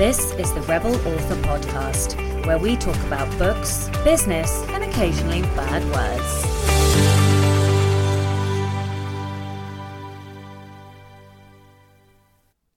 This is the Rebel Author Podcast, where we talk about books, business, and occasionally bad words.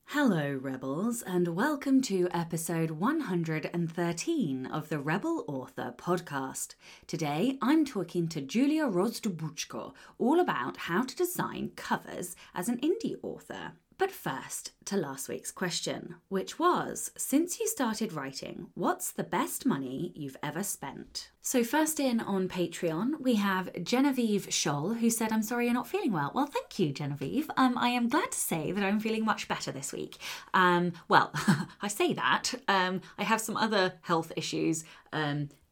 Hello, Rebels, and welcome to episode 113 of the Rebel Author Podcast. Today, I'm talking to Julia Rozdobudko all about how to design covers as an indie author. But first, to last week's question, which was Since you started writing, what's the best money you've ever spent? So, first in on Patreon, we have Genevieve Scholl, who said, I'm sorry you're not feeling well. Well, thank you, Genevieve. Um, I am glad to say that I'm feeling much better this week. Um, well, I say that. Um, I have some other health issues.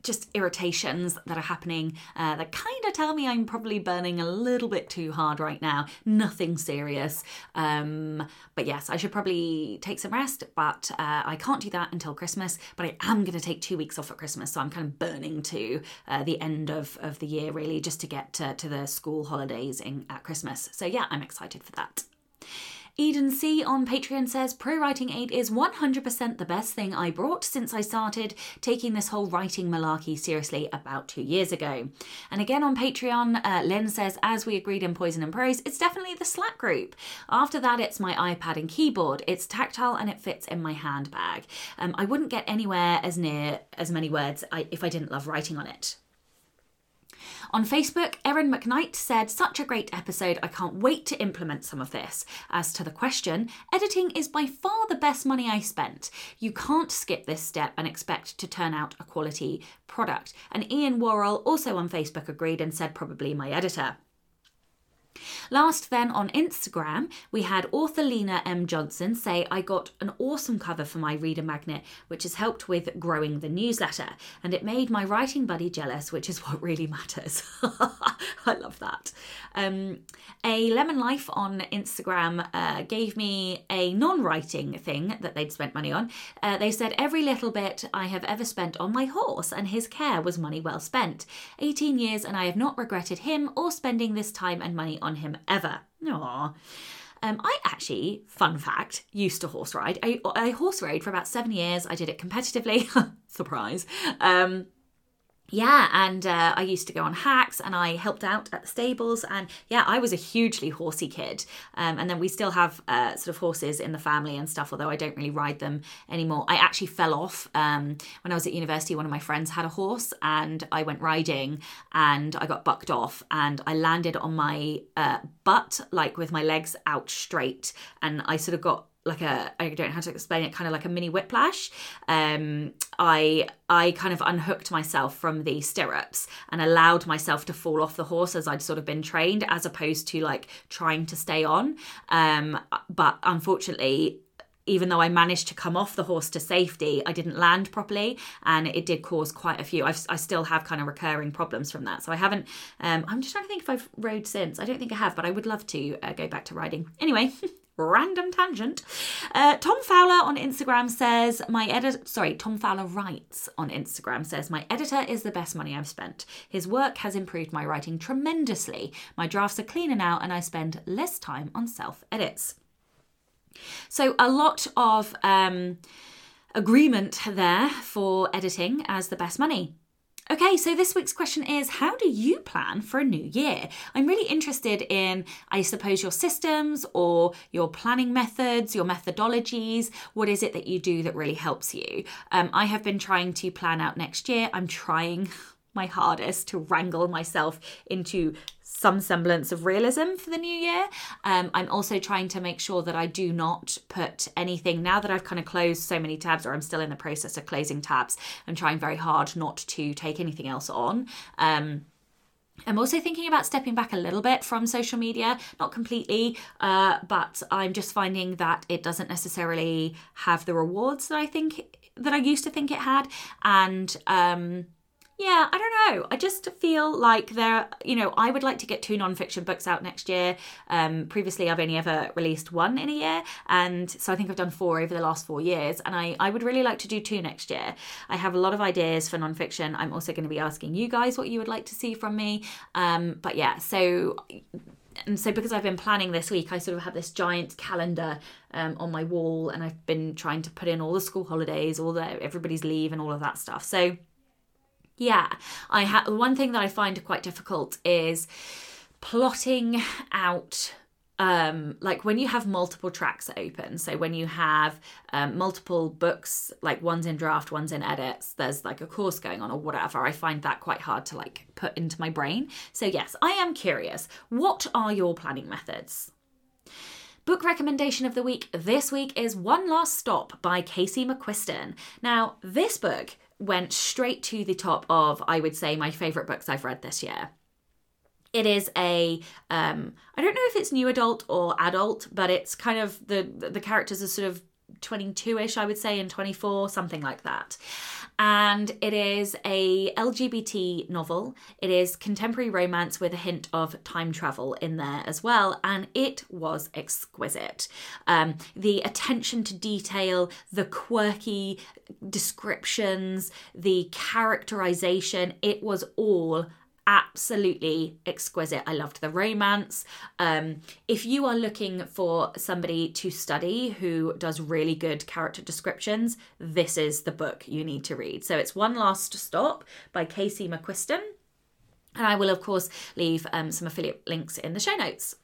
Just irritations that are happening uh, that kind of tell me I'm probably burning a little bit too hard right now. Nothing serious. Um, but yes, I should probably take some rest, but uh, I can't do that until Christmas. But I am going to take two weeks off at Christmas, so I'm kind of burning to uh, the end of, of the year really just to get to, to the school holidays in, at Christmas. So yeah, I'm excited for that. Eden C on Patreon says Pro Writing Aid is 100% the best thing I brought since I started taking this whole writing malarkey seriously about two years ago. And again on Patreon, uh, Len says, as we agreed in Poison and Prose, it's definitely the Slack group. After that, it's my iPad and keyboard. It's tactile and it fits in my handbag. Um, I wouldn't get anywhere as near as many words if I didn't love writing on it. On Facebook, Erin McKnight said, Such a great episode. I can't wait to implement some of this. As to the question, editing is by far the best money I spent. You can't skip this step and expect to turn out a quality product. And Ian Worrell, also on Facebook, agreed and said, Probably my editor. Last, then on Instagram, we had author Lena M. Johnson say, I got an awesome cover for my reader magnet, which has helped with growing the newsletter, and it made my writing buddy jealous, which is what really matters. I love that. Um, a Lemon Life on Instagram uh, gave me a non writing thing that they'd spent money on. Uh, they said, Every little bit I have ever spent on my horse and his care was money well spent. 18 years, and I have not regretted him or spending this time and money on him ever. Aww. Um, I actually, fun fact, used to horse ride. I, I horse rode for about seven years. I did it competitively. Surprise. Um, yeah, and uh, I used to go on hacks and I helped out at the stables. And yeah, I was a hugely horsey kid. Um, and then we still have uh, sort of horses in the family and stuff, although I don't really ride them anymore. I actually fell off um, when I was at university. One of my friends had a horse and I went riding and I got bucked off and I landed on my uh, butt, like with my legs out straight. And I sort of got like a I don't know how to explain it, kind of like a mini whiplash. Um, I I kind of unhooked myself from the stirrups and allowed myself to fall off the horse as I'd sort of been trained, as opposed to like trying to stay on. Um, but unfortunately, even though I managed to come off the horse to safety, I didn't land properly, and it did cause quite a few. I've, i still have kind of recurring problems from that. So I haven't. Um, I'm just trying to think if I've rode since. I don't think I have, but I would love to uh, go back to riding. Anyway. random tangent. Uh, Tom Fowler on Instagram says, My editor, sorry, Tom Fowler writes on Instagram says, My editor is the best money I've spent. His work has improved my writing tremendously. My drafts are cleaner now, and I spend less time on self edits. So, a lot of um, agreement there for editing as the best money. Okay, so this week's question is How do you plan for a new year? I'm really interested in, I suppose, your systems or your planning methods, your methodologies. What is it that you do that really helps you? Um, I have been trying to plan out next year. I'm trying my hardest to wrangle myself into some semblance of realism for the new year. Um, I'm also trying to make sure that I do not put anything, now that I've kind of closed so many tabs, or I'm still in the process of closing tabs, I'm trying very hard not to take anything else on. Um, I'm also thinking about stepping back a little bit from social media, not completely, uh, but I'm just finding that it doesn't necessarily have the rewards that I think that I used to think it had, and um, yeah, I don't know. I just feel like there, you know, I would like to get two nonfiction books out next year. Um, previously, I've only ever released one in a year, and so I think I've done four over the last four years. And I, I would really like to do two next year. I have a lot of ideas for nonfiction. I'm also going to be asking you guys what you would like to see from me. Um, but yeah, so and so because I've been planning this week, I sort of have this giant calendar um, on my wall, and I've been trying to put in all the school holidays, all the everybody's leave, and all of that stuff. So yeah, I have one thing that I find quite difficult is plotting out um, like when you have multiple tracks open, so when you have um, multiple books, like one's in draft, one's in edits, there's like a course going on or whatever, I find that quite hard to like put into my brain. So, yes, I am curious. What are your planning methods? Book recommendation of the week this week is One Last Stop by Casey McQuiston. Now, this book went straight to the top of, I would say, my favourite books I've read this year. It is a um, I don't know if it's new adult or adult, but it's kind of the the characters are sort of 22ish I would say and 24 something like that. And it is a LGBT novel. It is contemporary romance with a hint of time travel in there as well, and it was exquisite. Um, the attention to detail, the quirky descriptions, the characterization, it was all absolutely exquisite. I loved the romance. Um, if you are looking for somebody to study who does really good character descriptions, this is the book you need to read. So it's One Last Stop by Casey McQuiston. And I will, of course, leave um, some affiliate links in the show notes.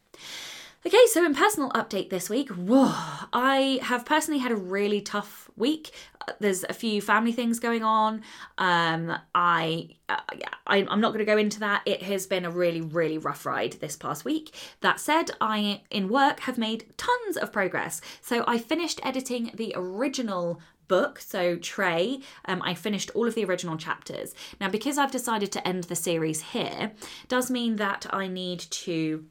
Okay, so in personal update this week, whoa, I have personally had a really tough week. There's a few family things going on. Um, I, uh, I I'm not going to go into that. It has been a really really rough ride this past week. That said, I in work have made tons of progress. So I finished editing the original book, so Trey, um, I finished all of the original chapters. Now, because I've decided to end the series here, does mean that I need to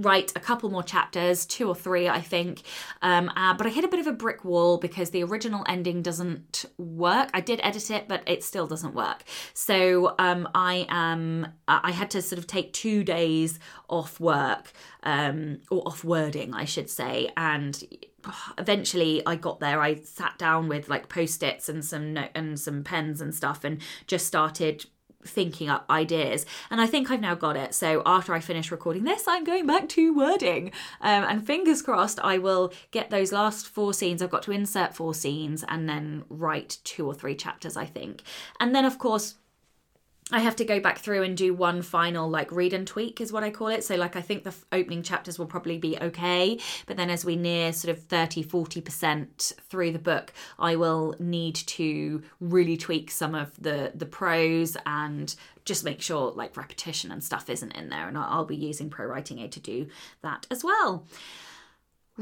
write a couple more chapters, two or three, I think. Um, uh, but I hit a bit of a brick wall because the original ending doesn't work. I did edit it, but it still doesn't work. So um, I am. I had to sort of take two days off work um, or off wording, I should say, and eventually I got there. I sat down with like post its and some and some pens and stuff, and just started thinking up ideas. And i think i've now got it. So after i finish recording this i'm going back to wording. Um, and fingers crossed i will get those last four scenes. I've got to insert four scenes and then write two or three chapters i think. And then of course I have to go back through and do one final like read and tweak is what I call it. So like I think the opening chapters will probably be okay, but then as we near sort of 30 40% through the book, I will need to really tweak some of the the prose and just make sure like repetition and stuff isn't in there and I'll be using Pro Writing Aid to do that as well.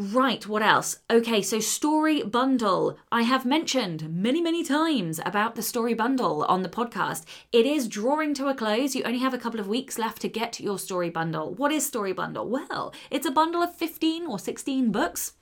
Right, what else? Okay, so Story Bundle. I have mentioned many, many times about the Story Bundle on the podcast. It is drawing to a close. You only have a couple of weeks left to get your Story Bundle. What is Story Bundle? Well, it's a bundle of 15 or 16 books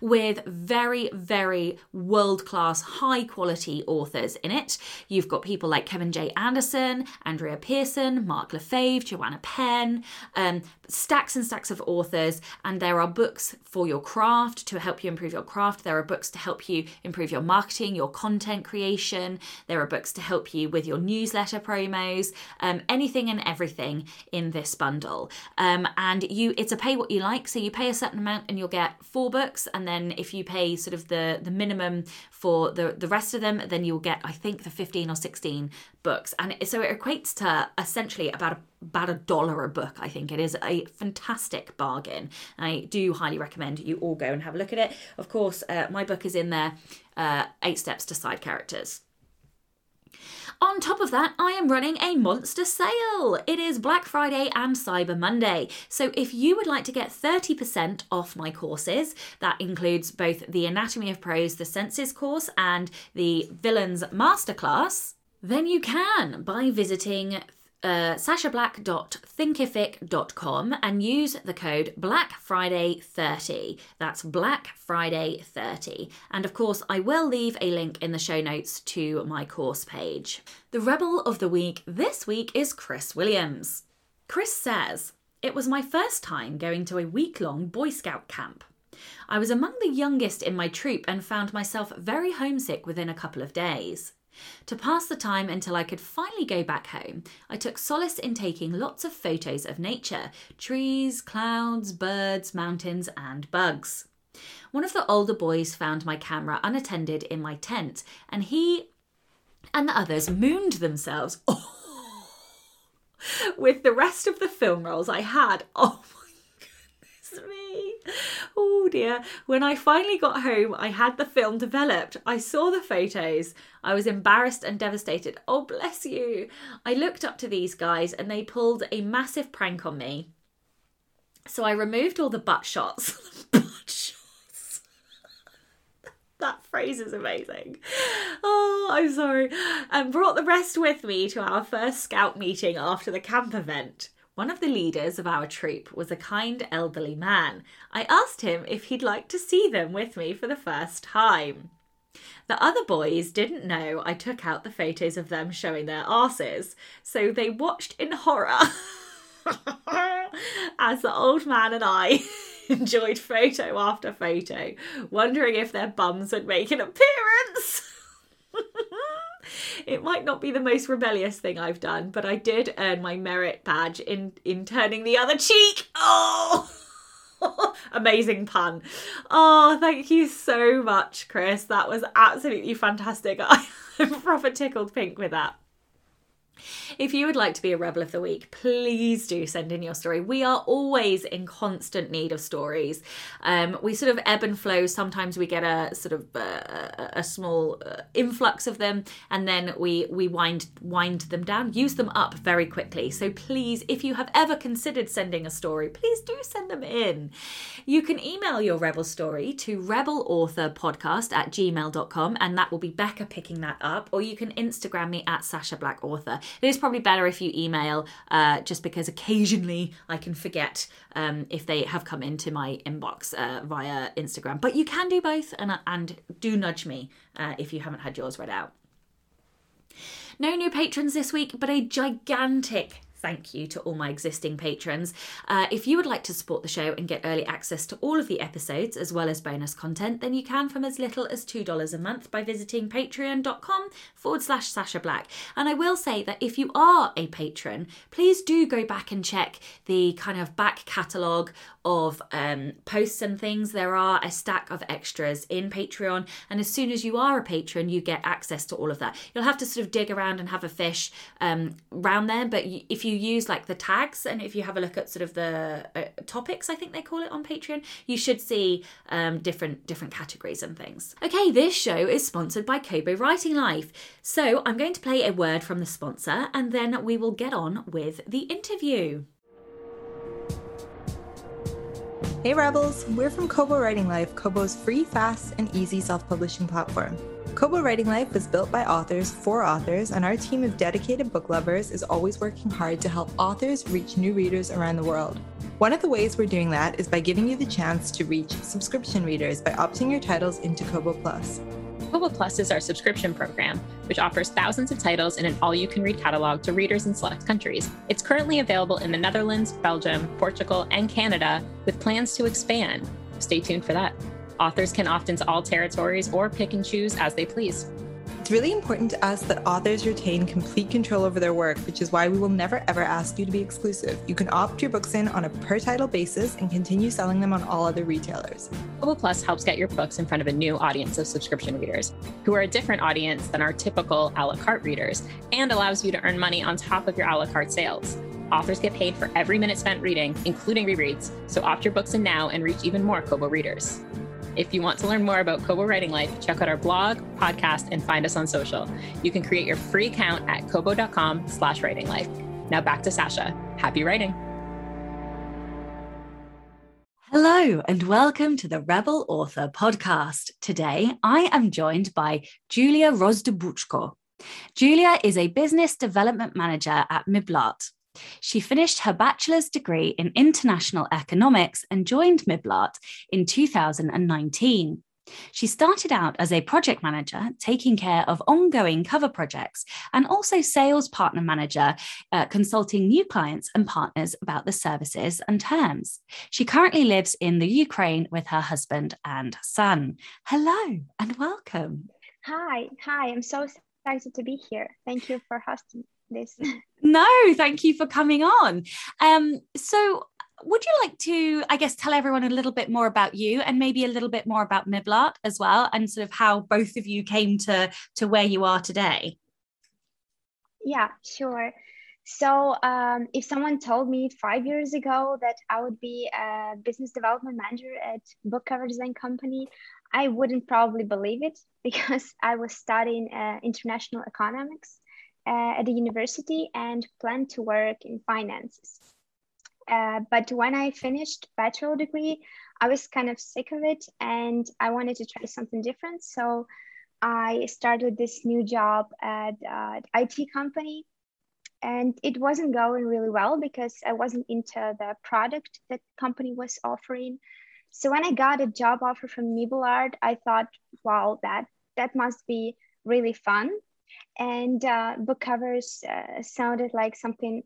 with very, very world class, high quality authors in it. You've got people like Kevin J. Anderson, Andrea Pearson, Mark Lefebvre, Joanna Penn, um, stacks and stacks of authors. And there are books for your craft to help you improve your craft. There are books to help you improve your marketing, your content creation. There are books to help you with your newsletter promos, um, anything and everything in this bundle. Um, and you, it's a pay what you like. So you pay a certain amount and you'll get four books and then if you pay sort of the the minimum for the the rest of them, then you'll get I think the fifteen or sixteen books, and so it equates to essentially about a, about a dollar a book. I think it is a fantastic bargain. I do highly recommend you all go and have a look at it. Of course, uh, my book is in there. Uh, Eight Steps to Side Characters. On top of that, I am running a monster sale. It is Black Friday and Cyber Monday. So if you would like to get 30% off my courses, that includes both the Anatomy of Prose, the Senses course, and the Villains Masterclass, then you can by visiting uh, sachablack.thinkific.com and use the code Black Friday 30. That's Black Friday 30. And of course, I will leave a link in the show notes to my course page. The Rebel of the Week this week is Chris Williams. Chris says, It was my first time going to a week long Boy Scout camp. I was among the youngest in my troop and found myself very homesick within a couple of days. To pass the time until I could finally go back home, I took solace in taking lots of photos of nature trees, clouds, birds, mountains, and bugs. One of the older boys found my camera unattended in my tent, and he and the others mooned themselves with the rest of the film rolls I had. Oh my goodness me. Oh dear. When I finally got home, I had the film developed. I saw the photos. I was embarrassed and devastated. Oh, bless you. I looked up to these guys and they pulled a massive prank on me. So I removed all the butt shots. butt shots. that phrase is amazing. Oh, I'm sorry. And brought the rest with me to our first scout meeting after the camp event. One of the leaders of our troop was a kind elderly man. I asked him if he'd like to see them with me for the first time. The other boys didn't know I took out the photos of them showing their asses, so they watched in horror as the old man and I enjoyed photo after photo, wondering if their bums would make an appearance. it might not be the most rebellious thing I've done, but I did earn my merit badge in in turning the other cheek. Oh. Amazing pun. Oh, thank you so much, Chris. That was absolutely fantastic. I'm proper tickled pink with that. If you would like to be a Rebel of the Week, please do send in your story. We are always in constant need of stories. Um, we sort of ebb and flow. Sometimes we get a sort of uh, a small uh, influx of them, and then we we wind wind them down, use them up very quickly. So please, if you have ever considered sending a story, please do send them in. You can email your Rebel story to rebelauthorpodcast at gmail.com, and that will be Becca picking that up, or you can Instagram me at Sacha Black Author. It is probably better if you email, uh, just because occasionally I can forget um, if they have come into my inbox uh, via Instagram. But you can do both, and uh, and do nudge me uh, if you haven't had yours read out. No new patrons this week, but a gigantic thank you to all my existing patrons. Uh, if you would like to support the show and get early access to all of the episodes as well as bonus content, then you can from as little as $2 a month by visiting patreon.com forward slash Sacha Black. And I will say that if you are a patron, please do go back and check the kind of back catalogue of um, posts and things. There are a stack of extras in Patreon, and as soon as you are a patron, you get access to all of that. You'll have to sort of dig around and have a fish um, around there, but if you use like the tags and if you have a look at sort of the uh, topics, I think they call it on Patreon, you should see um, different different categories and things. Okay, this show is sponsored by Kobo Writing Life, so I'm going to play a word from the sponsor, and then we will get on with the interview. Hey Rebels, we're from Kobo Writing Life, Kobo's free, fast, and easy self publishing platform. Kobo Writing Life was built by authors for authors, and our team of dedicated book lovers is always working hard to help authors reach new readers around the world. One of the ways we're doing that is by giving you the chance to reach subscription readers by opting your titles into Kobo Plus. Kobo Plus is our subscription program, which offers thousands of titles in an all you can read catalog to readers in select countries. It's currently available in the Netherlands, Belgium, Portugal, and Canada, with plans to expand. Stay tuned for that. Authors can opt into all territories or pick and choose as they please. It's really important to us that authors retain complete control over their work, which is why we will never ever ask you to be exclusive. You can opt your books in on a per title basis and continue selling them on all other retailers. Kobo Plus helps get your books in front of a new audience of subscription readers, who are a different audience than our typical a la carte readers, and allows you to earn money on top of your a la carte sales. Authors get paid for every minute spent reading, including rereads, so opt your books in now and reach even more Kobo readers. If you want to learn more about Kobo Writing Life, check out our blog, podcast, and find us on social. You can create your free account at kobo.com slash writing life. Now back to Sacha. Happy writing. Hello, and welcome to the Rebel Author podcast. Today, I am joined by Julia Rozdobudko. Julia is a business development manager at Miblart, she finished her bachelor's degree in international economics and joined Miblart in 2019. She started out as a project manager, taking care of ongoing cover projects, and also sales partner manager, uh, consulting new clients and partners about the services and terms. She currently lives in the Ukraine with her husband and son. Hello and welcome. Hi, hi. I'm so excited to be here. Thank you for hosting this. no, thank you for coming on. Um, so would you like to, I guess, tell everyone a little bit more about you and maybe a little bit more about Miblart as well, and sort of how both of you came to to where you are today? Yeah, sure. So, um, if someone told me five years ago that I would be a business development manager at book cover design company, I wouldn't probably believe it because I was studying uh, international economics uh, at the university and planned to work in finances. Uh, but when I finished bachelor degree, I was kind of sick of it and I wanted to try something different. So I started this new job at uh, IT company and it wasn't going really well because I wasn't into the product that company was offering. So when I got a job offer from Miblart, I thought, wow, that that must be really fun. And uh, book covers uh, sounded like something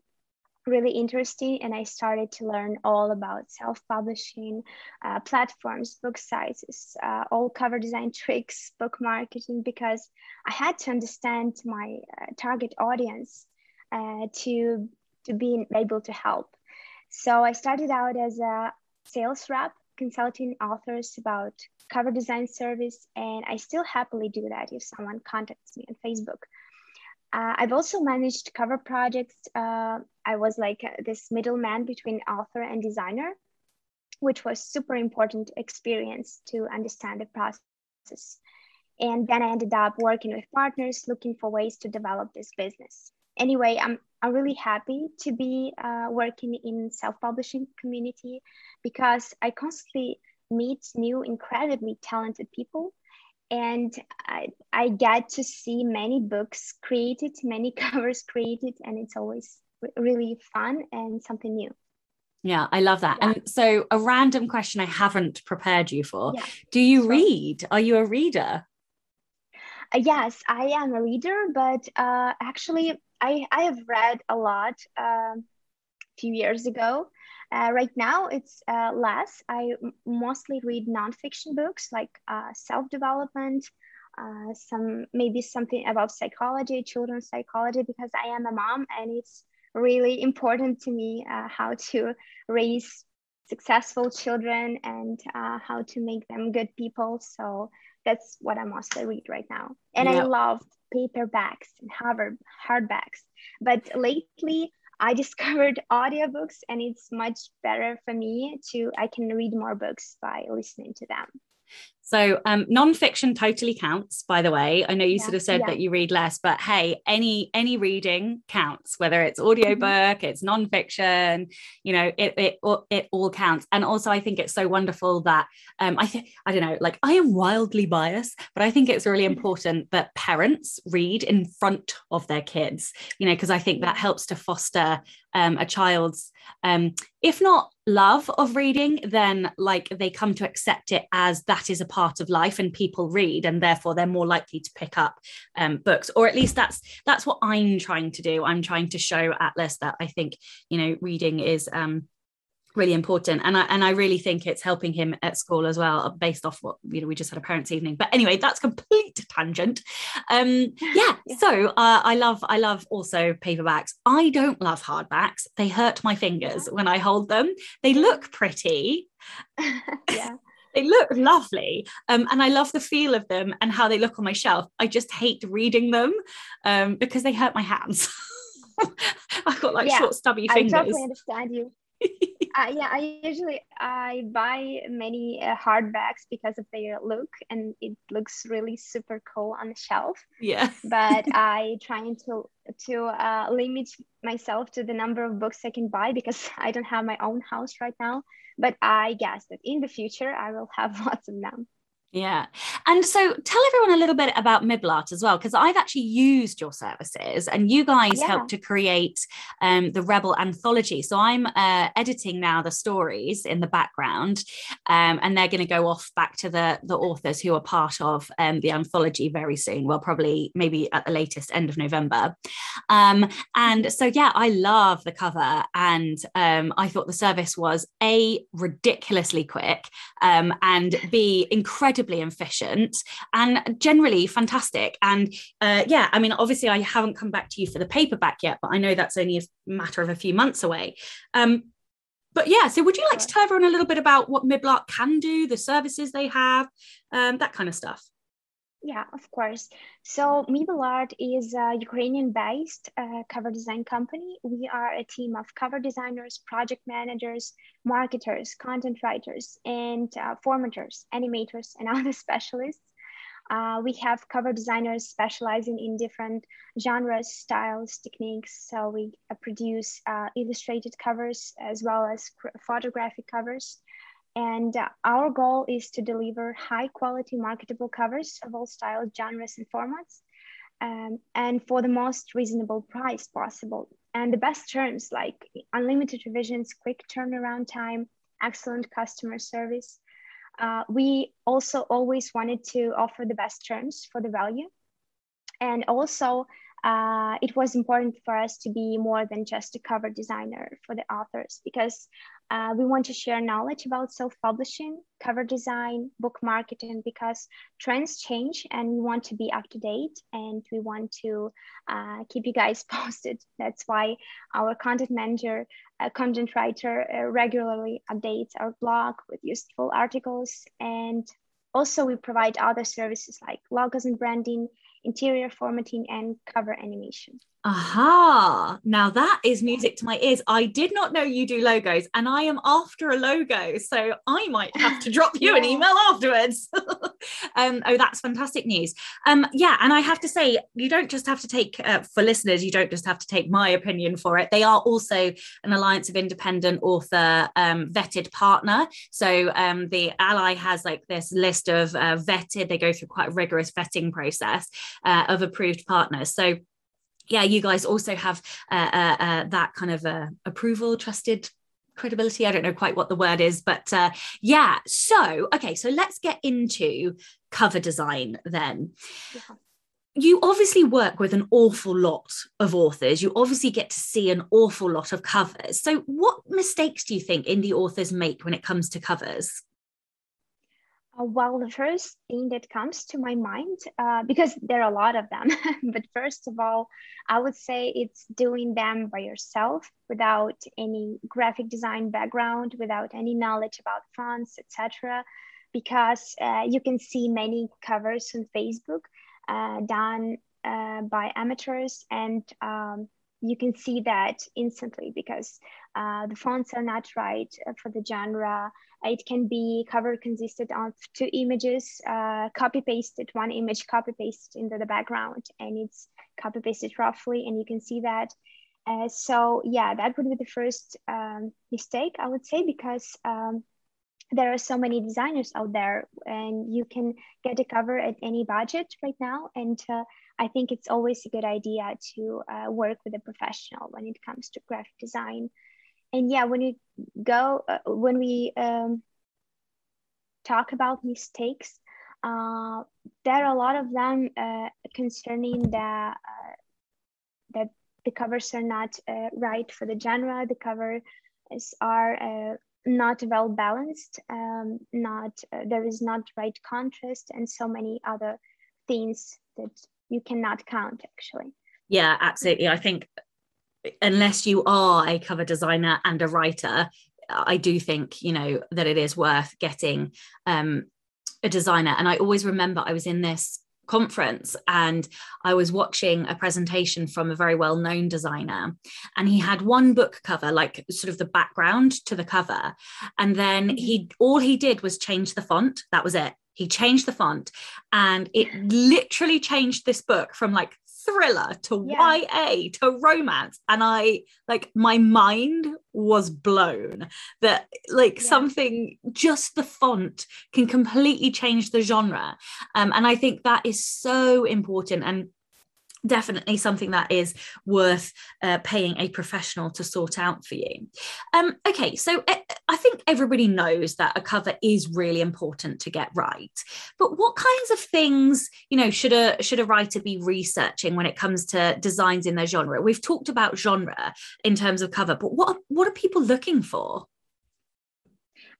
really interesting and i started to learn all about self-publishing uh, platforms book sizes uh, all cover design tricks book marketing because i had to understand my uh, target audience uh, to to be able to help. So i started out as a sales rep consulting authors about cover design service and i still happily do that if someone contacts me on facebook uh, I've also managed cover projects. Uh, I was like uh, this middleman between author and designer, which was super important experience to understand the process. And then I ended up working with partners, looking for ways to develop this business. Anyway, I'm I'm really happy to be uh, working in self-publishing community because I constantly meet new, incredibly talented people and I, I get to see many books created, many covers created, and it's always really fun and something new. Yeah, I love that. Yeah. And so, a random question I haven't prepared you for yeah. Do you read? Are you a reader? Uh, yes, I am a reader, but uh, actually, I, I have read a lot uh, a few years ago. Uh, right now, it's uh, less. I mostly read nonfiction books like uh, self development, uh, some maybe something about psychology, children's psychology, because I am a mom and it's really important to me uh, how to raise successful children and uh, how to make them good people. So that's what I mostly read right now. And yeah. I love paperbacks and hard hardbacks. But lately, I discovered audiobooks and it's much better for me to I can read more books by listening to them. So um, nonfiction totally counts, by the way. I know you yeah, sort of said yeah. that you read less, but hey, any any reading counts, whether it's audiobook, mm-hmm. it's nonfiction, you know, it, it it all counts. And also I think it's so wonderful that um, I think I don't know, like I am wildly biased, but I think it's really mm-hmm. important that parents read in front of their kids, you know, because I think that helps to foster um, a child's um, if not love of reading then like they come to accept it as that is a part of life and people read and therefore they're more likely to pick up um, books. Or at least that's that's what i'm trying to do. I'm trying to show atlas that i think you know reading is um, really important. And I, and I really think it's helping him at school as well based off what you know we just had a parents evening. But anyway that's complete tangent. Um yeah, yeah. so uh, I love I love also paperbacks. I don't love hardbacks. They hurt my fingers yeah. when I hold them. They look pretty. Yeah they look lovely um, and i love the feel of them and how they look on my shelf i just hate reading them um, because they hurt my hands i've got like yeah, short stubby fingers i totally understand you uh, yeah, I usually I buy many uh, hardbacks because of their look and it looks really super cool on the shelf. Yeah. but I trying to to uh, limit myself to the number of books I can buy because I don't have my own house right now. But I guess that in the future I will have lots of them. Yeah. And so tell everyone a little bit about Miblart as well, because I've actually used your services and you guys yeah. helped to create um, the Rebel anthology. So I'm uh, editing now the stories in the background, um, and they're going to go off back to the, the authors who are part of um, the anthology very soon. Well, probably maybe at the latest end of November. Um, and so, yeah, I love the cover. And um, I thought the service was A, ridiculously quick, um, and B, incredibly incredibly efficient and generally fantastic. And uh, yeah, I mean, obviously, I haven't come back to you for the paperback yet, but I know that's only a matter of a few months away. Um, but yeah, so would you like to tell everyone a little bit about what Miblart can do, the services they have, um, that kind of stuff? Yeah, of course. So Miblart is a Ukrainian-based uh, cover design company. We are a team of cover designers, project managers, marketers, content writers, and uh, formaters, animators, and other specialists uh, we have cover designers specializing in different genres, styles, techniques. So we produce uh, illustrated covers as well as photographic covers. And uh, our goal is to deliver high quality marketable covers of all styles, genres, and formats. Um, and for the most reasonable price possible. And the best terms like unlimited revisions, quick turnaround time, excellent customer service, uh, we also always wanted to offer the best terms for the value. And also, uh, it was important for us to be more than just a cover designer for the authors because uh, we want to share knowledge about self-publishing, cover design, book marketing because trends change and we want to be up to date and we want to uh, keep you guys posted. That's why our content manager, uh, content writer uh, regularly updates our blog with useful articles and also we provide other services like logos and branding, interior formatting, and cover animation. Aha, now that is music to my ears. I did not know you do logos, and I am after a logo. So I might have to drop you yeah. an email afterwards. um, oh, that's fantastic news. Um, yeah, and I have to say, you don't just have to take, uh, for listeners, you don't just have to take my opinion for it. They are also an Alliance of Independent Author um, vetted partner. So um, the ALLi has like this list of uh, vetted, they go through quite a rigorous vetting process uh, of approved partners. So yeah, you guys also have uh, uh, uh, that kind of uh, approval, trusted credibility. I don't know quite what the word is, but uh, yeah. So, okay, so let's get into cover design then. Yeah. You obviously work with an awful lot of authors. You obviously get to see an awful lot of covers. So, what mistakes do you think indie authors make when it comes to covers? Uh, well, the first thing that comes to my mind, uh, because there are a lot of them, but first of all, I would say it's doing them by yourself without any graphic design background, without any knowledge about fonts, etc. Because uh, you can see many covers on Facebook uh, done uh, by amateurs, and um, you can see that instantly because uh, the fonts are not right for the genre it can be cover consisted of two images, uh, copy pasted, one image copy pasted into the background, and it's copy pasted roughly, and you can see that. Uh, so yeah, that would be the first um, mistake I would say because um, there are so many designers out there, and you can get a cover at any budget right now. And uh, I think it's always a good idea to uh, work with a professional when it comes to graphic design and yeah when you go uh, when we um, talk about mistakes uh, there are a lot of them uh, concerning the uh, that the covers are not uh, right for the genre. The covers are uh, not well balanced um, not there is not right contrast and so many other things that you cannot count actually. Yeah absolutely. I think unless you are a cover designer and a writer, I do think you know that it is worth getting um, a designer. And I always remember I was in this conference and I was watching a presentation from a very well known designer and he had one book cover like sort of the background to the cover. And then he all he did was change the font. That was it. He changed the font and it literally changed this book from like thriller to yeah. YA to romance. And I like my mind was blown that like yeah. something just the font can completely change the genre. Um, and I think that is so important. And definitely something that is worth uh, paying a professional to sort out for you. Um, okay, so uh, I think everybody knows that a cover is really important to get right. But what kinds of things, you know, should a should a writer be researching when it comes to designs in their genre? We've talked about genre in terms of cover, but what what are people looking for?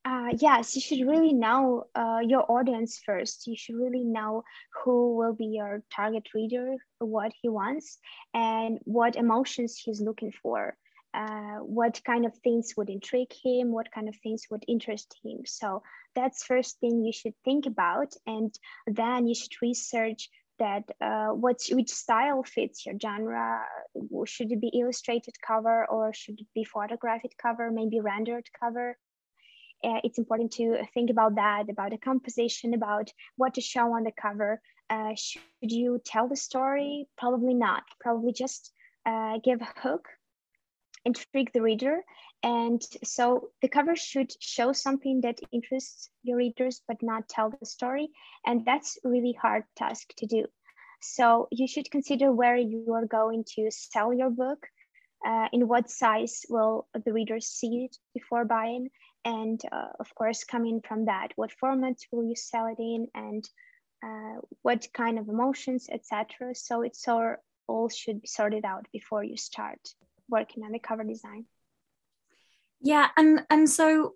Uh, yes, you should really know uh, your audience first. You should really know who will be your target reader, what he wants, and what emotions he's looking for. Uh, what kind of things would intrigue him, what kind of things would interest him. So that's first thing you should think about, and then you should research that uh, which style fits your genre. Should it be illustrated cover or should it be photographic cover, maybe rendered cover? Uh, it's important to think about that, about the composition, about what to show on the cover. Uh, should you tell the story? Probably not. Probably just uh, give a hook, intrigue the reader. And so the cover should show something that interests your readers, but not tell the story. And that's really hard task to do. So you should consider where you are going to sell your book. Uh, in what size will the readers see it before buying and uh, of course coming from that what format will you sell it in? And uh, what kind of emotions etc so it's all, all should be sorted out before you start working on the cover design. Yeah and and so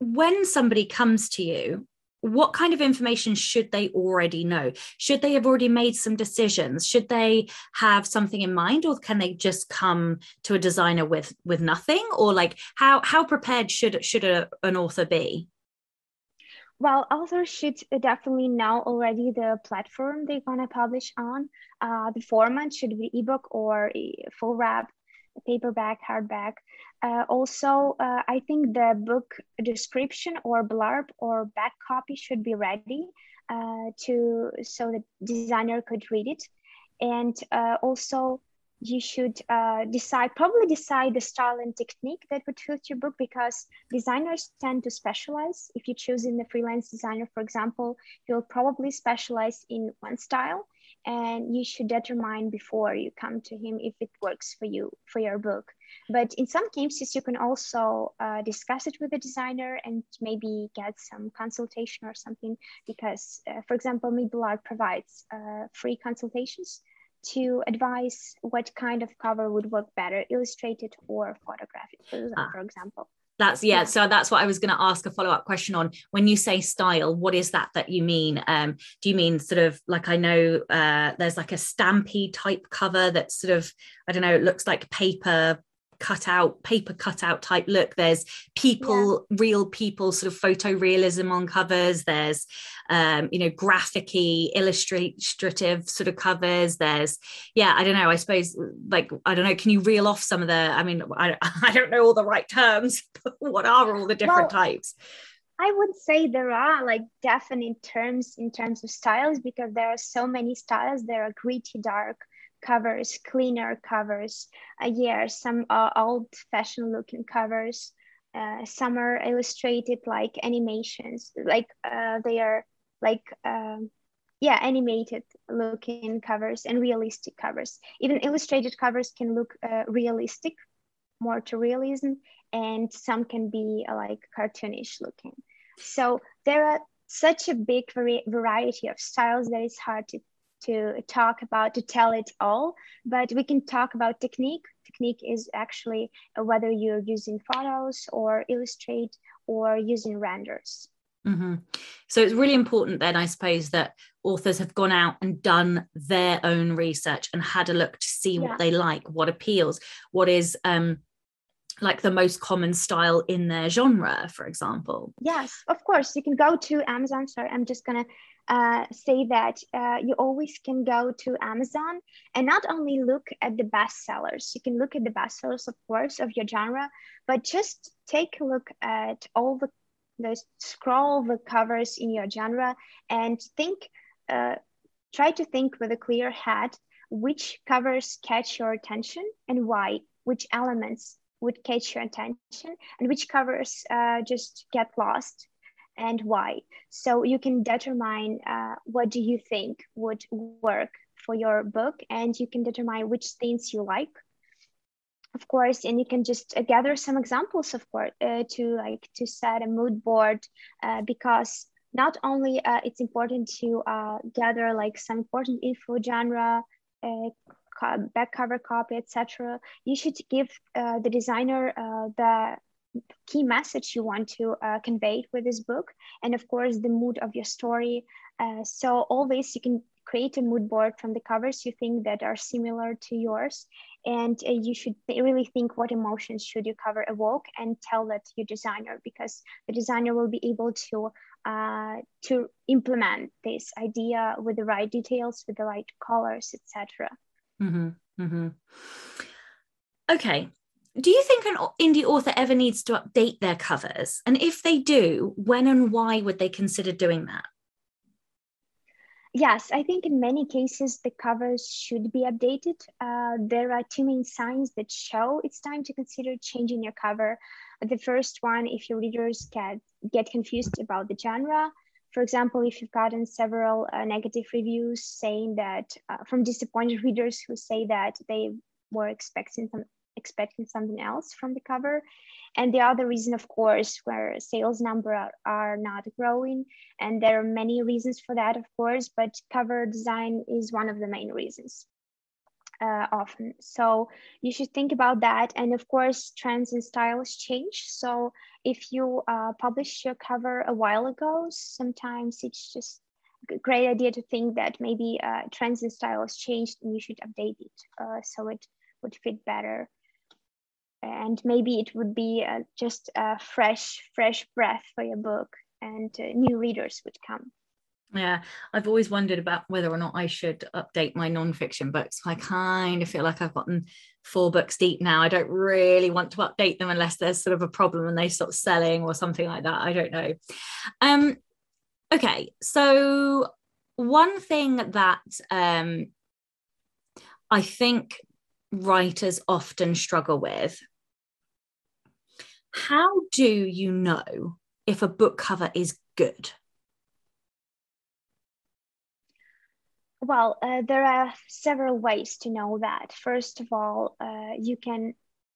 when somebody comes to you what kind of information should they already know? Should they have already made some decisions? Should they have something in mind or can they just come to a designer with with nothing? Or like how how prepared should should a, an author be? Well authors should definitely know already the platform they're going to publish on. Uh, the format should be ebook or full wrap paperback hardback uh, also, uh, I think the book description or blurb or back copy should be ready uh, to so the designer could read it. And uh, also, you should uh, decide probably decide the style and technique that would fit your book because designers tend to specialize. If you choose in the freelance designer, for example, you'll probably specialize in one style and you should determine before you come to him if it works for you for your book but in some cases you can also uh, discuss it with the designer and maybe get some consultation or something because uh, for example Art provides uh, free consultations to advise what kind of cover would work better illustrated or photographic for, ah. for example that's yeah, so that's what i was going to ask a follow-up question on. When you say style what is that that you mean? Um do you mean sort of like i know uh there's like a stampy type cover that sort of i don't know it looks like paper cut out paper cutout type look. There's people yeah. real people sort of photorealism on covers. There's um you know graphicy illustrative sort of covers. There's yeah i don't know. I suppose like i don't know. Can you reel off some of the i mean i, I don't know all the right terms what are all the different well, types? I would say there are like definite terms in terms of styles because there are so many styles. There are gritty, dark, covers, cleaner covers. Uh, yeah, some uh, old-fashioned looking covers. Uh, some are illustrated like animations, like uh, they are like um, yeah, animated looking covers and realistic covers. Even illustrated covers can look uh, realistic, more to realism, and some can be uh, like cartoonish looking. So there are such a big variety of styles that it's hard to to talk about to tell it all but we can talk about technique. Technique is actually whether you're using photos or illustrate or using renders. Mm-hmm. so it's really important then i suppose that authors have gone out and done their own research and had a look to see yeah. what they like what appeals what is um like the most common style in their genre for example. Yes of course. You can go to amazon. Sorry i'm just gonna uh, say that uh, you always can go to Amazon and not only look at the bestsellers, you can look at the bestsellers, of course, of your genre, but just take a look at all the, the scroll the covers in your genre and think, uh, try to think with a clear head which covers catch your attention and why, which elements would catch your attention and which covers uh, just get lost and why. So you can determine uh, what do you think would work for your book and you can determine which things you like of course and you can just uh, gather some examples of course uh, to like to set a mood board uh, because not only uh, it's important to uh, gather like some important info genre back cover copy etc you should give the designer the key message you want to uh, convey with this book and of course the mood of your story. Uh, so always you can create a mood board from the covers you think that are similar to yours. And uh, you should really think what emotions should your cover evoke and tell that to your designer because the designer will be able to uh, to implement this idea with the right details with the right colors etc mm-hmm, mm-hmm. okay do you think an indie author ever needs to update their covers and if they do when and why would they consider doing that Yes, I think in many cases the covers should be updated. Uh, there are two main signs that show it's time to consider changing your cover. The first one, if your readers get, get confused about the genre, for example, if you've gotten several uh, negative reviews saying that uh, from disappointed readers who say that they were expecting some expecting something else from the cover. And the other reason, of course, where sales number are, not growing. And there are many reasons for that, of course, but cover design is one of the main reasons. Uh, often. So you should think about that. And of course, trends and styles change. So if you uh, published your cover a while ago, sometimes it's just a great idea to think that maybe uh, trends and styles changed and you should update it uh, so it would fit better and maybe it would be uh, just a fresh fresh breath for your book and uh, new readers would come. Yeah i've always wondered about whether or not i should update my non-fiction books. I kind of feel like i've gotten four books deep now. I don't really want to update them unless there's sort of a problem and they stop selling or something like that. I don't know. Um okay so one thing that um i think writers often struggle with how do you know if a book cover is good? Well, uh, there are several ways to know that. First of all, uh, you can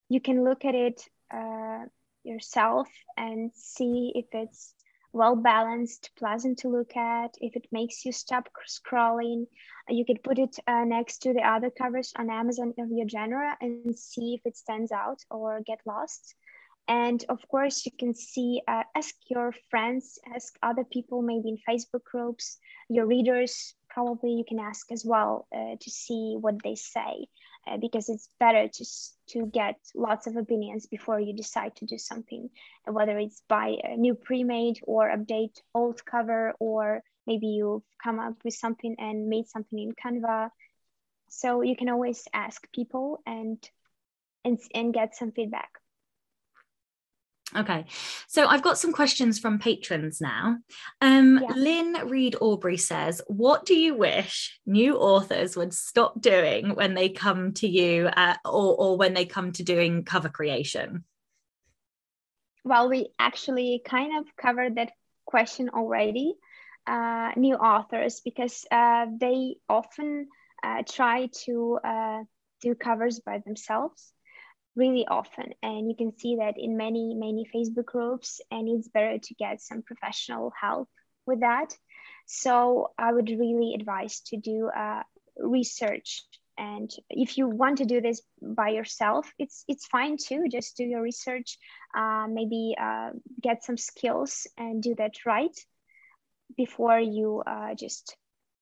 you can look at it uh, yourself and see if it's well balanced, pleasant to look at, if it makes you stop scrolling. You could put it uh, next to the other covers on Amazon of your genre and see if it stands out or get lost. And of course, you can see, uh, ask your friends, ask other people, maybe in Facebook groups, your readers, probably you can ask as well uh, to see what they say, uh, because it's better to, to get lots of opinions before you decide to do something, whether it's buy a new pre-made or update old cover, or maybe you've come up with something and made something in Canva. So you can always ask people and, and, and get some feedback. Okay, so I've got some questions from patrons now. Um, yeah. Lynn Reed Aubrey says, What do you wish new authors would stop doing when they come to you at, or, or when they come to doing cover creation? Well, we actually kind of covered that question already. Uh, new authors, because uh, they often uh, try to uh, do covers by themselves really often and you can see that in many many facebook groups and it's better to get some professional help with that. So i would really advise to do uh, research and if you want to do this by yourself it's it's fine too just do your research uh, maybe uh, get some skills and do that right before you uh, just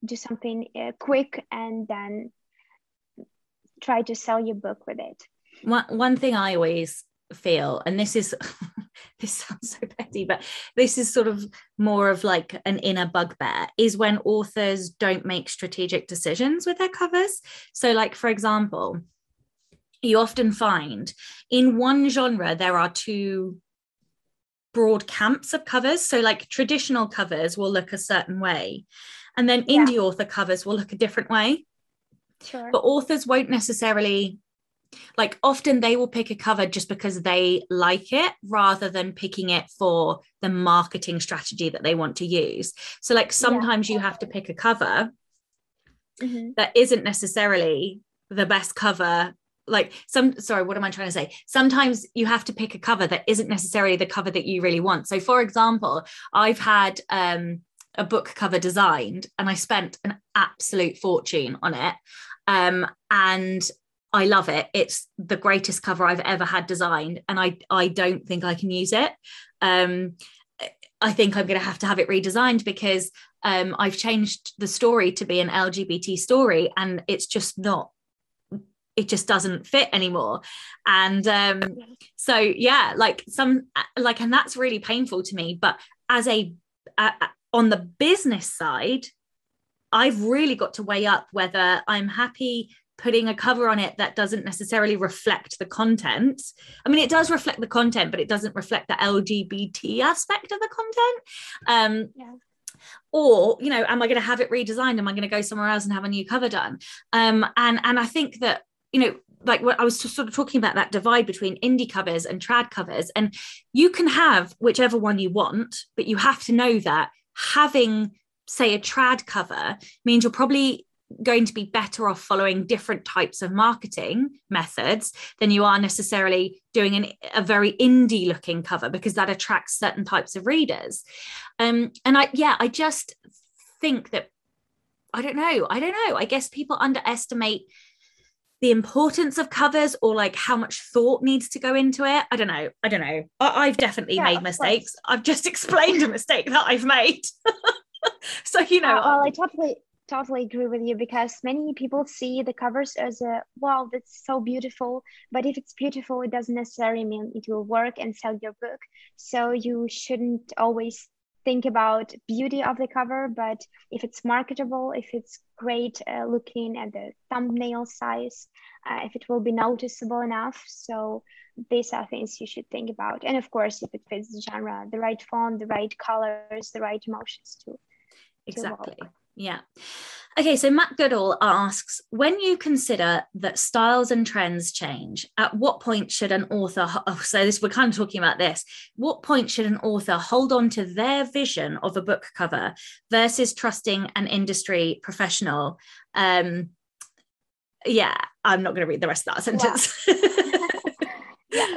do something uh, quick and then try to sell your book with it one, one thing I always feel, and this is this sounds so petty, but this is sort of more of like an inner bugbear, is when authors don't make strategic decisions with their covers. So, like for example, you often find in one genre there are two broad camps of covers. So, like traditional covers will look a certain way, and then indie yeah. author covers will look a different way. Sure. But authors won't necessarily like often they will pick a cover just because they like it rather than picking it for the marketing strategy that they want to use. So like sometimes yeah. you have to pick a cover mm-hmm. that isn't necessarily the best cover. Like some sorry what am i trying to say? Sometimes you have to pick a cover that isn't necessarily the cover that you really want. So for example i've had um a book cover designed and i spent an absolute fortune on it. Um and I love it. It's the greatest cover I've ever had designed, and I I don't think I can use it. Um, I think I'm going to have to have it redesigned because um, I've changed the story to be an LGBT story, and it's just not. It just doesn't fit anymore, and um, so yeah, like some like, and that's really painful to me. But as a uh, on the business side, I've really got to weigh up whether I'm happy putting a cover on it that doesn't necessarily reflect the content. I mean, it does reflect the content, but it doesn't reflect the LGBT aspect of the content. Um, yeah. Or, you know, am I going to have it redesigned? Am I going to go somewhere else and have a new cover done? Um, and and I think that you know, like what I was sort of talking about that divide between indie covers and trad covers, and you can have whichever one you want, but you have to know that having say a trad cover means you're probably going to be better off following different types of marketing methods than you are necessarily doing an, a very indie looking cover because that attracts certain types of readers. Um, and i yeah i just think that i don't know i don't know. I guess people underestimate the importance of covers or like how much thought needs to go into it. I don't know i don't know. I, have definitely yeah, made mistakes. I've just explained a mistake that i've made. So you know uh, well i totally totally agree with you because many people see the covers as a wow that's so beautiful. But if it's beautiful it doesn't necessarily mean it will work and sell your book. So you shouldn't always think about beauty of the cover but if it's marketable if it's great uh, looking at the thumbnail size uh, if it will be noticeable enough. So these are things you should think about. And of course if it fits the genre the right font the right colors the right emotions too exactly yeah. Okay, so Matt Goodall asks When you consider that styles and trends change, at what point should an author, oh, so this we're kind of talking about this, what point should an author hold on to their vision of a book cover versus trusting an industry professional? Um, yeah, I'm not going to read the rest of that sentence.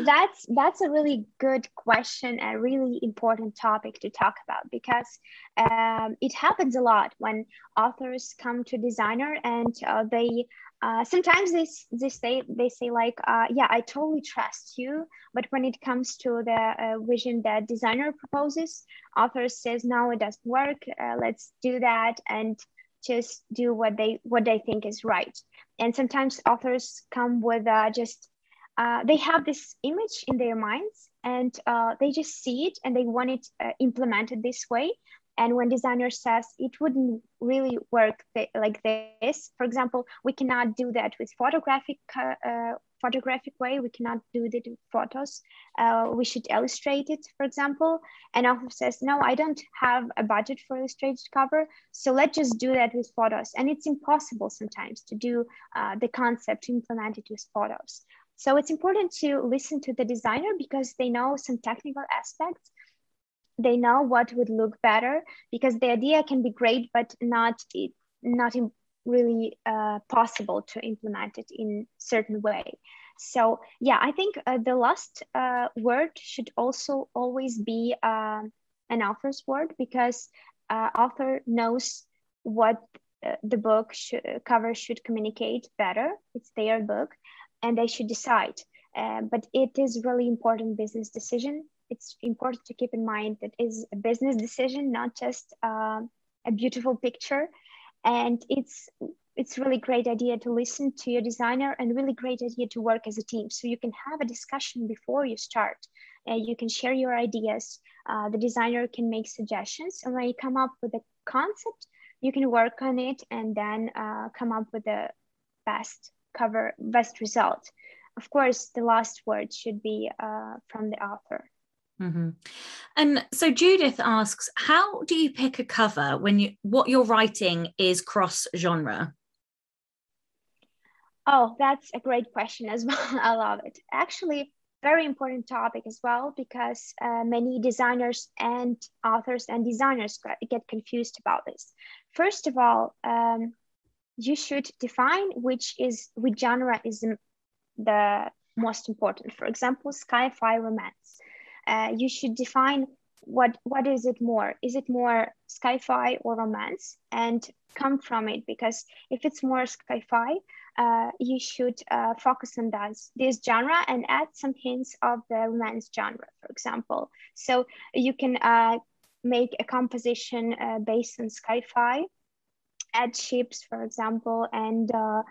that's that's a really good question a really important topic to talk about because um, it happens a lot when authors come to designer and uh, they uh, sometimes they, they say they say like uh, yeah i totally trust you. But when it comes to the uh, vision that designer proposes author says no it doesn't work. Uh, let's do that and just do what they what they think is right. And sometimes authors come with uh, just uh, they have this image in their minds and uh, they just see it and they want it uh, implemented this way. And when designer says it wouldn't really work th- like this for example we cannot do that with photographic uh, uh, photographic way. We cannot do it with photos. Uh, we should illustrate it for example. And author says no i don't have a budget for illustrated cover. So let's just do that with photos. And it's impossible sometimes to do the concept to implement it with photos so it's important to listen to the designer because they know some technical aspects. They know what would look better because the idea can be great, but not not really uh, possible to implement it in certain way. So yeah, I think uh, the last uh, word should also always be uh, an author's word because uh, author knows what uh, the book sh- cover should communicate better. It's their book, and they should decide. Uh, but it is really important business decision. It's important to keep in mind that is a business decision, not just uh, a beautiful picture. And it's it's really great idea to listen to your designer and really great idea to work as a team. So you can have a discussion before you start. Uh, you can share your ideas. Uh, the designer can make suggestions, and when you come up with a concept, you can work on it and then uh, come up with the best cover best result. Of course, the last word should be uh, from the author. Mm-hmm. And so Judith asks, how do you pick a cover when you what you're writing is cross genre? Oh, that's a great question as well. I love it. Actually, very important topic as well because uh, many designers and authors and designers get confused about this. First of all, um, you should define which is which genre is the most important. For example, sci-fi romance. Uh, you should define what what is it more is it more sci-fi or romance and come from it because if it's more sci-fi uh, you should uh, focus on that this genre and add some hints of the romance genre for example so you can uh, make a composition uh, based on sci-fi add ships for example and uh,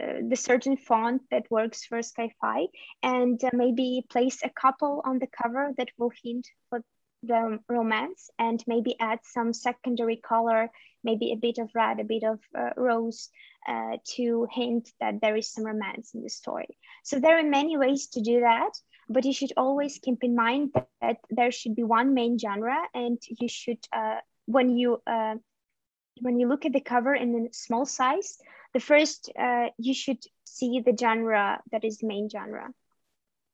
uh, the certain font that works for sci-fi and maybe place a couple on the cover that will hint for the romance and maybe add some secondary color, maybe a bit of red, a bit of uh, rose uh, to hint that there is some romance in the story. So there are many ways to do that, but you should always keep in mind that, that there should be one main genre and you should, uh, when you uh, when you look at the cover in a small size, the first uh, you should see the genre that is the main genre.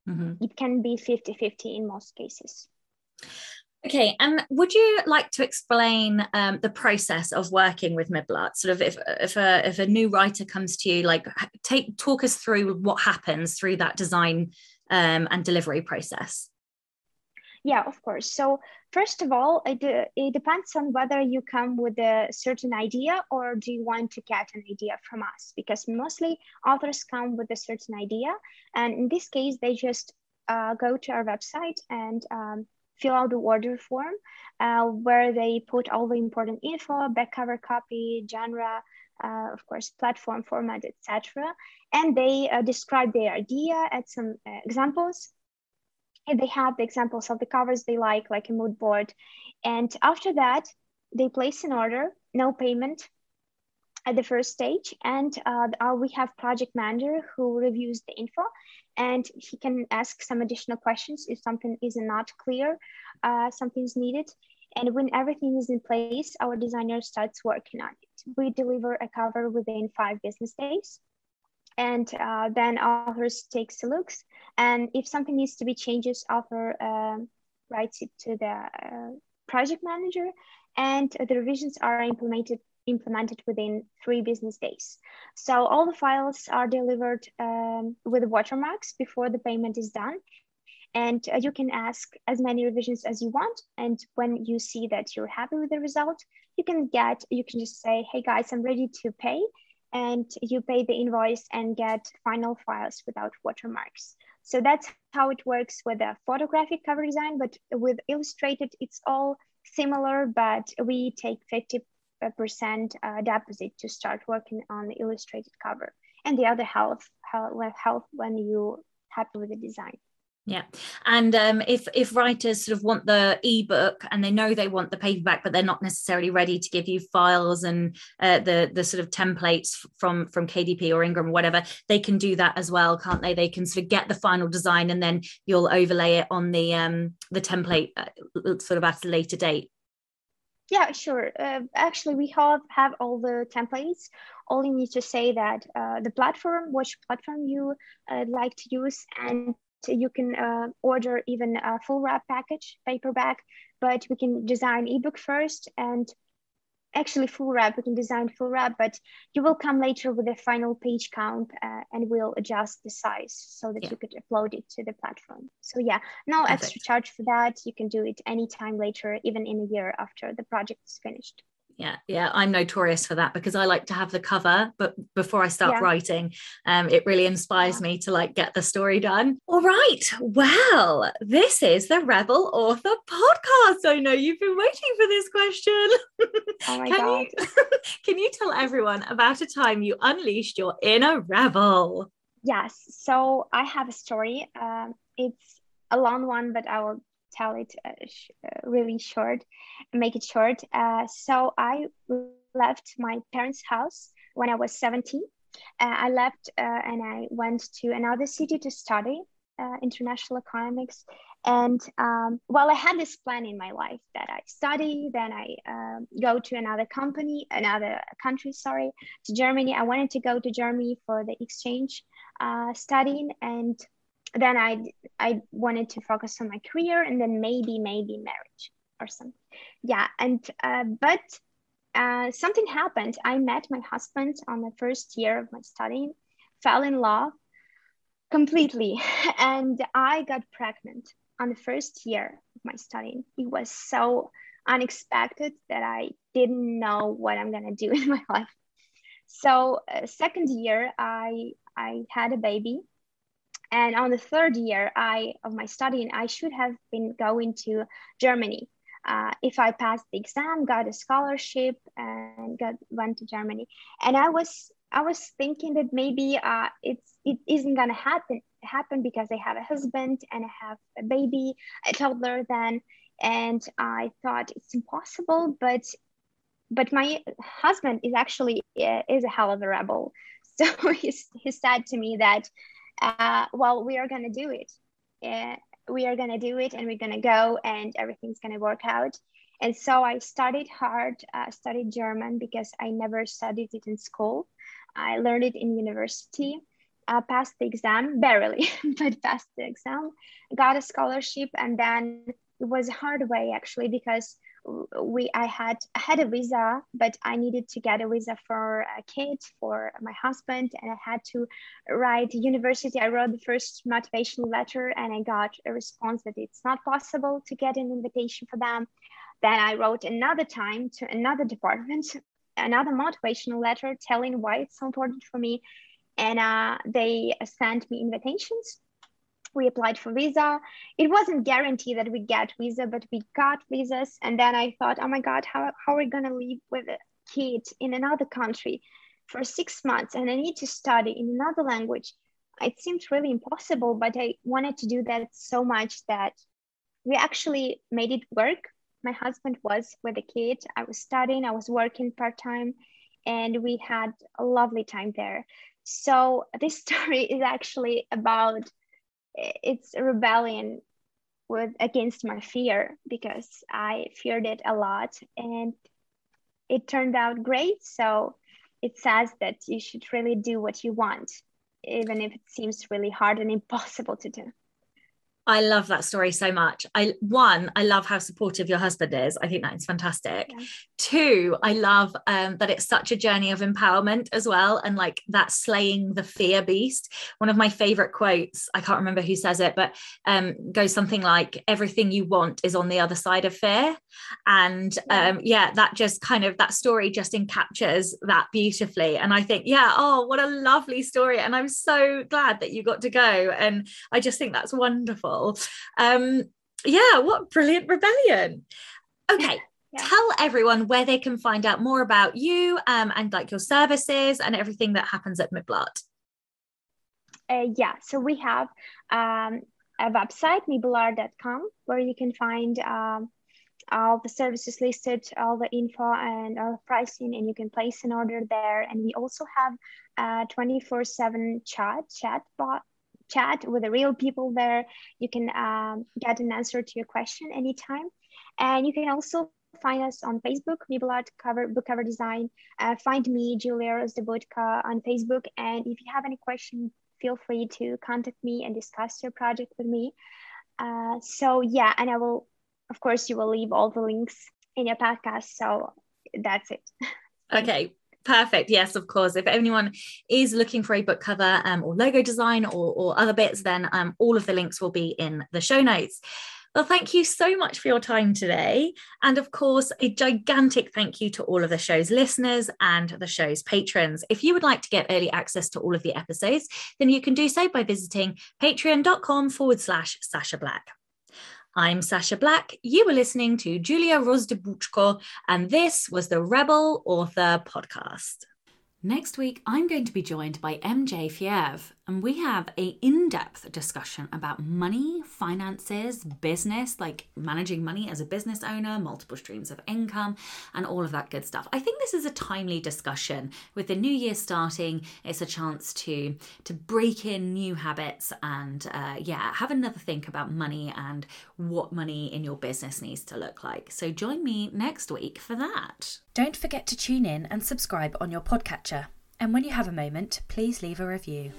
Mm-hmm. It can be 50-50 in most cases. Okay, and would you like to explain um, the process of working with Miblart? Sort of, if if a if a new writer comes to you, like take talk us through what happens through that design um, and delivery process. Yeah, of course. So first of all, it, it depends on whether you come with a certain idea or do you want to get an idea from us? Because mostly authors come with a certain idea, and in this case, they just uh, go to our website and um, fill out the order form uh, where they put all the important info, back cover copy, genre, uh, of course, platform format, etc. And they uh, describe their idea, add some uh, examples. And they have the examples of the covers they like, like a mood board. And after that, they place an order, no payment, at the first stage. And uh, we have project manager who reviews the info and he can ask some additional questions if something is not clear uh, something is needed. And when everything is in place our designer starts working on it. We deliver a cover within five business days and uh, then authors takes a looks and if something needs to be changes author uh, writes it to the uh, project manager and the revisions are implemented implemented within three business days. So all the files are delivered um, with watermarks before the payment is done. And uh, you can ask as many revisions as you want. And when you see that you're happy with the result, you can get, you can just say, hey guys, I'm ready to pay. And you pay the invoice and get final files without watermarks. So that's how it works with a photographic cover design, but with illustrated, it's all similar, but we take 50 percent uh, deposit to start working on the illustrated cover and the other half help when you happy with the design yeah and um, if if writers sort of want the ebook and they know they want the paperback but they're not necessarily ready to give you files and uh, the the sort of templates from from kdp or ingram or whatever they can do that as well can't they they can sort of get the final design and then you'll overlay it on the um the template uh, sort of at a later date yeah, sure. Uh, actually, we have, have all the templates. All you need to say that uh, the platform, which platform you uh, like to use, and you can uh, order even a full wrap package, paperback, but we can design ebook first and actually full wrap we can design full wrap but you will come later with a final page count uh, and we'll adjust the size so that yeah. you could upload it to the platform so yeah no Perfect. extra charge for that you can do it anytime later even in a year after the project is finished yeah yeah i'm notorious for that because i like to have the cover but before i start yeah. writing um it really inspires me to like get the story done. All right well this is the rebel author podcast. I know you've been waiting for this question. Oh my can god. you, can you tell everyone about a time you unleashed your inner rebel? Yes so i have a story. Um it's a long one but i will tell it uh, sh- uh, really short, make it short. Uh, so I left my parents' house when I was 17. Uh, I left uh, and I went to another city to study uh, international economics. And um, well, I had this plan in my life that I study, then I um, go to another company, another country, sorry, to Germany. I wanted to go to Germany for the exchange studying and then I I wanted to focus on my career and then maybe maybe marriage or something. Yeah, and uh, but uh, something happened. I met my husband on the first year of my studying, fell in love completely, and I got pregnant on the first year of my studying. It was so unexpected that I didn't know what I'm gonna do in my life. So uh, second year, I I had a baby, and on the third year, I of my studying, I should have been going to Germany. Uh, if I passed the exam, got a scholarship, and got went to Germany, and I was I was thinking that maybe uh, it's it isn't gonna happen happen because I have a husband and I have a baby, a toddler then, and I thought it's impossible. But but my husband is actually uh, is a hell of a rebel, so he he said to me that, uh, well, we are gonna do it. Uh, we are gonna do it, and we're gonna go, and everything's gonna work out. And so I studied hard, uh, studied German because I never studied it in school. I learned it in university. Uh, passed the exam barely, but passed the exam. Got a scholarship, and then it was a hard way actually because we I had I had a visa, but I needed to get a visa for a kid for my husband, and I had to write university. I wrote the first motivational letter, and I got a response that it's not possible to get an invitation for them. Then I wrote another time to another department another motivational letter telling why it's so important for me. And uh, they sent me invitations. We applied for visa. It wasn't guaranteed that we get visa, but we got visas. And then I thought, oh my God, how, how are we going to live with a kid in another country for six months? And I need to study in another language. It seemed really impossible, but I wanted to do that so much that we actually made it work my husband was with the kid. I was studying, I was working part time, and we had a lovely time there. So this story is actually about it's a rebellion with against my fear because I feared it a lot and it turned out great. So it says that you should really do what you want, even if it seems really hard and impossible to do. I love that story so much. I one, I love how supportive your husband is. I think that is fantastic. Yeah. Two, I love um, that it's such a journey of empowerment as well, and like that slaying the fear beast. One of my favorite quotes, I can't remember who says it, but um, goes something like, "Everything you want is on the other side of fear," and yeah. Um, yeah, that just kind of that story just encaptures that beautifully. And I think, yeah, oh, what a lovely story, and I'm so glad that you got to go. And I just think that's wonderful Um, yeah, what brilliant rebellion. Okay. Yeah. Tell everyone where they can find out more about you um, and like your services and everything that happens at Miblart. Uh, yeah, so we have um, a website, miblart.com, where you can find um, all the services listed, all the info and all the pricing, and you can place an order there. And we also have a 24 7 chat, chat bot chat with the real people there. You can um, get an answer to your question anytime. And you can also find us on Facebook, Miblart cover book cover design. Uh, find me, Julia Rozdobudko, on Facebook. And if you have any question, feel free to contact me and discuss your project with me. Uh, so yeah, and I will, of course, you will leave all the links in your podcast. So that's it. Okay, Perfect. Yes, of course. If anyone is looking for a book cover um, or logo design or, or other bits, then um, all of the links will be in the show notes. Well, thank you so much for your time today. And of course, a gigantic thank you to all of the show's listeners and the show's patrons. If you would like to get early access to all of the episodes, then you can do so by visiting patreon.com forward slash Sacha Black. I'm Sacha Black. You were listening to Julia Rozdobudko, and this was the Rebel Author Podcast. Next week, I'm going to be joined by MJ Fievre, and we have a in-depth discussion about money, finances, business, like managing money as a business owner, multiple streams of income, and all of that good stuff. I think this is a timely discussion. With the new year starting, it's a chance to to break in new habits and uh, yeah, have another think about money and what money in your business needs to look like. So join me next week for that. Don't forget to tune in and subscribe on your podcatcher. And when you have a moment, please leave a review.